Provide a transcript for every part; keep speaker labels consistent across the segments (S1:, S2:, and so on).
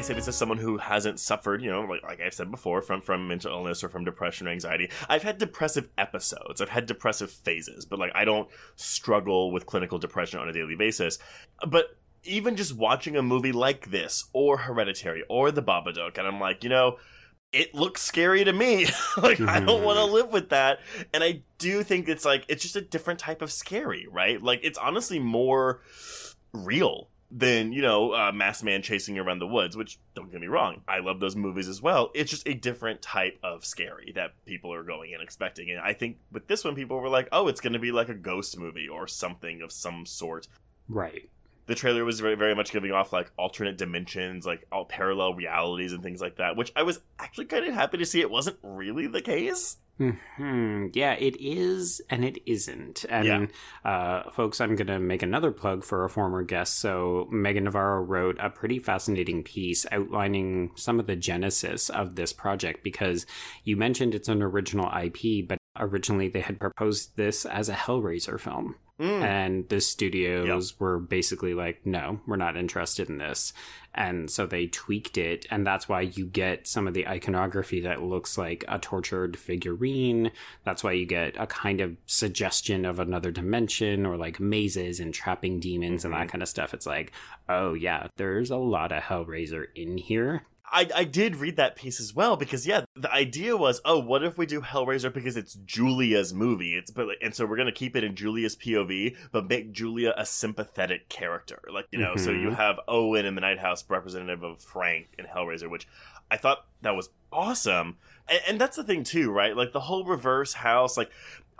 S1: I say this as someone who hasn't suffered, you know, like, like I've said before, from from mental illness or from depression or anxiety. I've had depressive episodes. I've had depressive phases, but like I don't struggle with clinical depression on a daily basis. But even just watching a movie like this, or Hereditary, or The Babadook, and I'm like, you know, it looks scary to me. like I don't want to mm-hmm. live with that. And I do think it's like it's just a different type of scary, right? Like it's honestly more real than you know uh, masked man chasing around the woods which don't get me wrong i love those movies as well. It's just a different type of scary that people are going in expecting. And i think with this one people were like oh it's going to be like a ghost movie or something of some sort.
S2: Right.
S1: the trailer was very, very much giving off like alternate dimensions like all parallel realities and things like that which i was actually kind of happy to see it wasn't really the case
S2: Hmm. Yeah, it is and it isn't. And
S1: Yeah.
S2: uh, folks, I'm going to make another plug for a former guest. So Meagan Navarro wrote a pretty fascinating piece outlining some of the genesis of this project because you mentioned it's an original IP, but originally they had proposed this as a Hellraiser film.
S1: Mm.
S2: And the studios were basically like, no, we're not interested in this. And so they tweaked it. And that's why you get some of the iconography that looks like a tortured figurine. That's why you get a kind of suggestion of another dimension or like mazes and trapping demons and that kind of stuff. It's like, oh, yeah, there's a lot of Hellraiser in here.
S1: I, I did read that piece as well because yeah the idea was oh what if we do Hellraiser because it's Julia's movie? It's but and so we're gonna keep it in Julia's POV but make Julia a sympathetic character. Like you know so you
S2: Mhm.
S1: have Owen in the Night House representative of Frank in Hellraiser which I thought that was awesome. And, and that's the thing too right? Like the whole reverse house like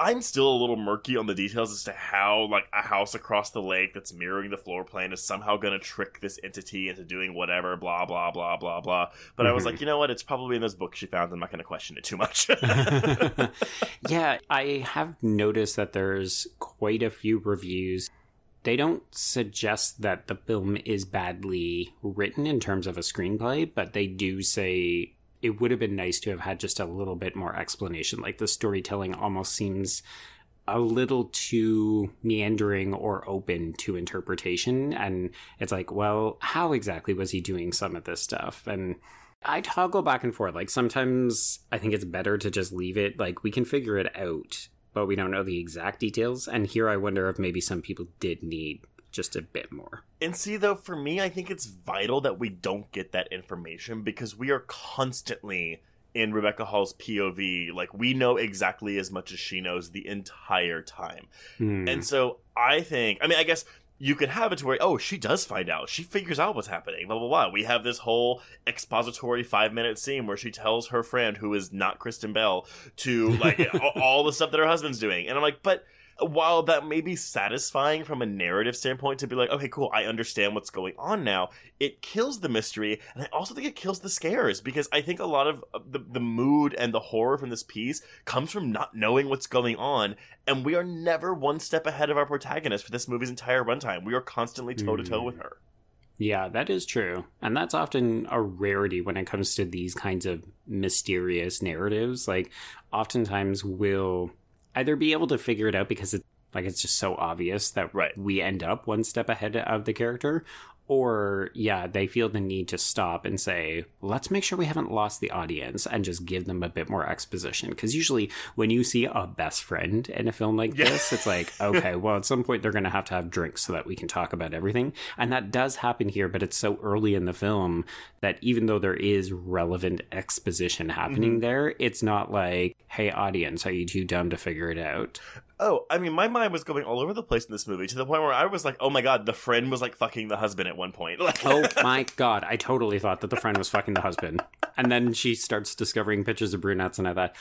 S1: I'm still a little murky on the details as to how like a house across the lake that's mirroring the floor plan is somehow going to trick this entity into doing whatever blah blah blah blah blah but I was
S2: Mhm.
S1: like you know what it's probably in those books she found I'm not going to question it too much
S2: yeah, I have noticed that there's quite a few reviews. They don't suggest that the film is badly written in terms of a screenplay, but they do say it would have been nice to have had just a little bit more explanation. Like the storytelling almost seems a little too meandering or open to interpretation. And it's like, well, how exactly was he doing some of this stuff? And I toggle back and forth. Like sometimes I think it's better to just leave it. Like we can figure it out, but we don't know the exact details. And here I wonder if maybe some people did need just a bit more.
S1: And see, though, for me, I think it's vital that we don't get that information because we are constantly in Rebecca Hall's POV. Like, we know exactly as much as she knows the entire time.
S2: Hmm.
S1: And so I think, I mean, I guess you could have it to where, oh, she does find out. She figures out what's happening, blah, blah, blah. We have this whole expository five minute scene where she tells her friend, who is not Kristen Bell, to, like, all, all the stuff that her husband's doing. And I'm like, but while that may be satisfying from a narrative standpoint to be like, okay, cool, I understand what's going on now, it kills the mystery, and I also think it kills the scares because I think a lot of the, the mood and the horror from this piece comes from not knowing what's going on, and we are never one step ahead of our protagonist for this movie's entire runtime. We are constantly toe to toe
S2: Mm.
S1: with her.
S2: Yeah, that is true. And that's often a rarity when it comes to these kinds of mysterious narratives. Like, oftentimes we'll either be able to figure it out because it, like it's just so obvious that
S1: Right.
S2: we end up one step ahead of the character, or yeah, they feel the need to stop and say, let's make sure we haven't lost the audience and just give them a bit more exposition. Because usually when you see a best friend in a film like
S1: Yeah.
S2: this, it's like, okay, well, at some point they're going to have to have drinks so that we can talk about everything. And that does happen here, but it's so early in the film that even though there is relevant exposition happening mm-hmm. there, it's not like, hey, audience, are you too dumb to figure it out?
S1: Oh, I mean, my mind was going all over the place in this movie to the point where I was like, oh my god, the friend was like fucking the husband at one point. Like,
S2: oh my god, I totally thought that the friend was fucking the husband. And then she starts discovering pictures of brunettes, and I thought,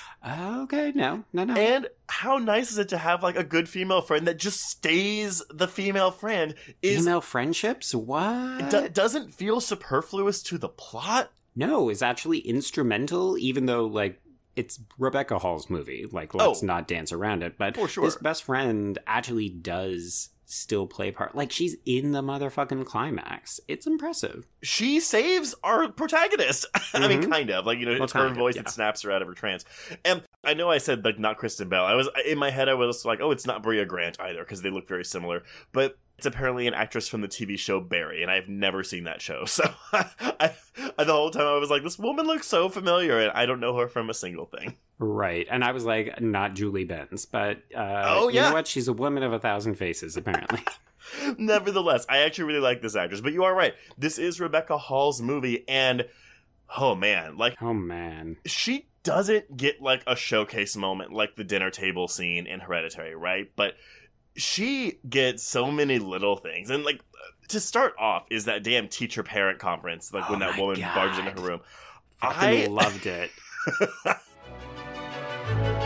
S2: okay, no, no, no.
S1: And how nice is it to have like a good female friend that just stays the female friend? Is
S2: Female friendships? What?
S1: do- doesn't feel superfluous to the plot.
S2: no, is actually instrumental, even though, like, it's Rebecca Hall's movie. Like, let's
S1: Oh.
S2: not dance around it. But
S1: For sure.
S2: this best friend actually does still play part. Like, she's in the motherfucking climax. It's impressive.
S1: she saves our protagonist. I mean,
S2: Mhm.
S1: kind of like you know,
S2: Well,
S1: it's her voice
S2: yeah.
S1: that snaps her out of her trance. And I know I said like not Kristen Bell. I was in my head. I was like, oh, it's not Brea Grant either because they look very similar. But it's apparently an actress from the TV show Barry, and I've never seen that show. So I, I, the whole time I was like, this woman looks so familiar, and I don't know her from a single thing.
S2: Right. And I was like, not Julie Benz. But uh,
S1: Oh,
S2: you
S1: yeah.
S2: know what? She's a woman of a thousand faces, apparently.
S1: Nevertheless, I actually really like this actress. But you are right. This is Rebecca Hall's movie, and oh man, like
S2: oh, man.
S1: she doesn't get like a showcase moment like the dinner table scene in Hereditary, right? But she gets so many little things. And like to start off is that damn teacher parent conference, like when
S2: Oh
S1: that
S2: my
S1: woman barges into her room.
S2: Fucking
S1: I
S2: loved it.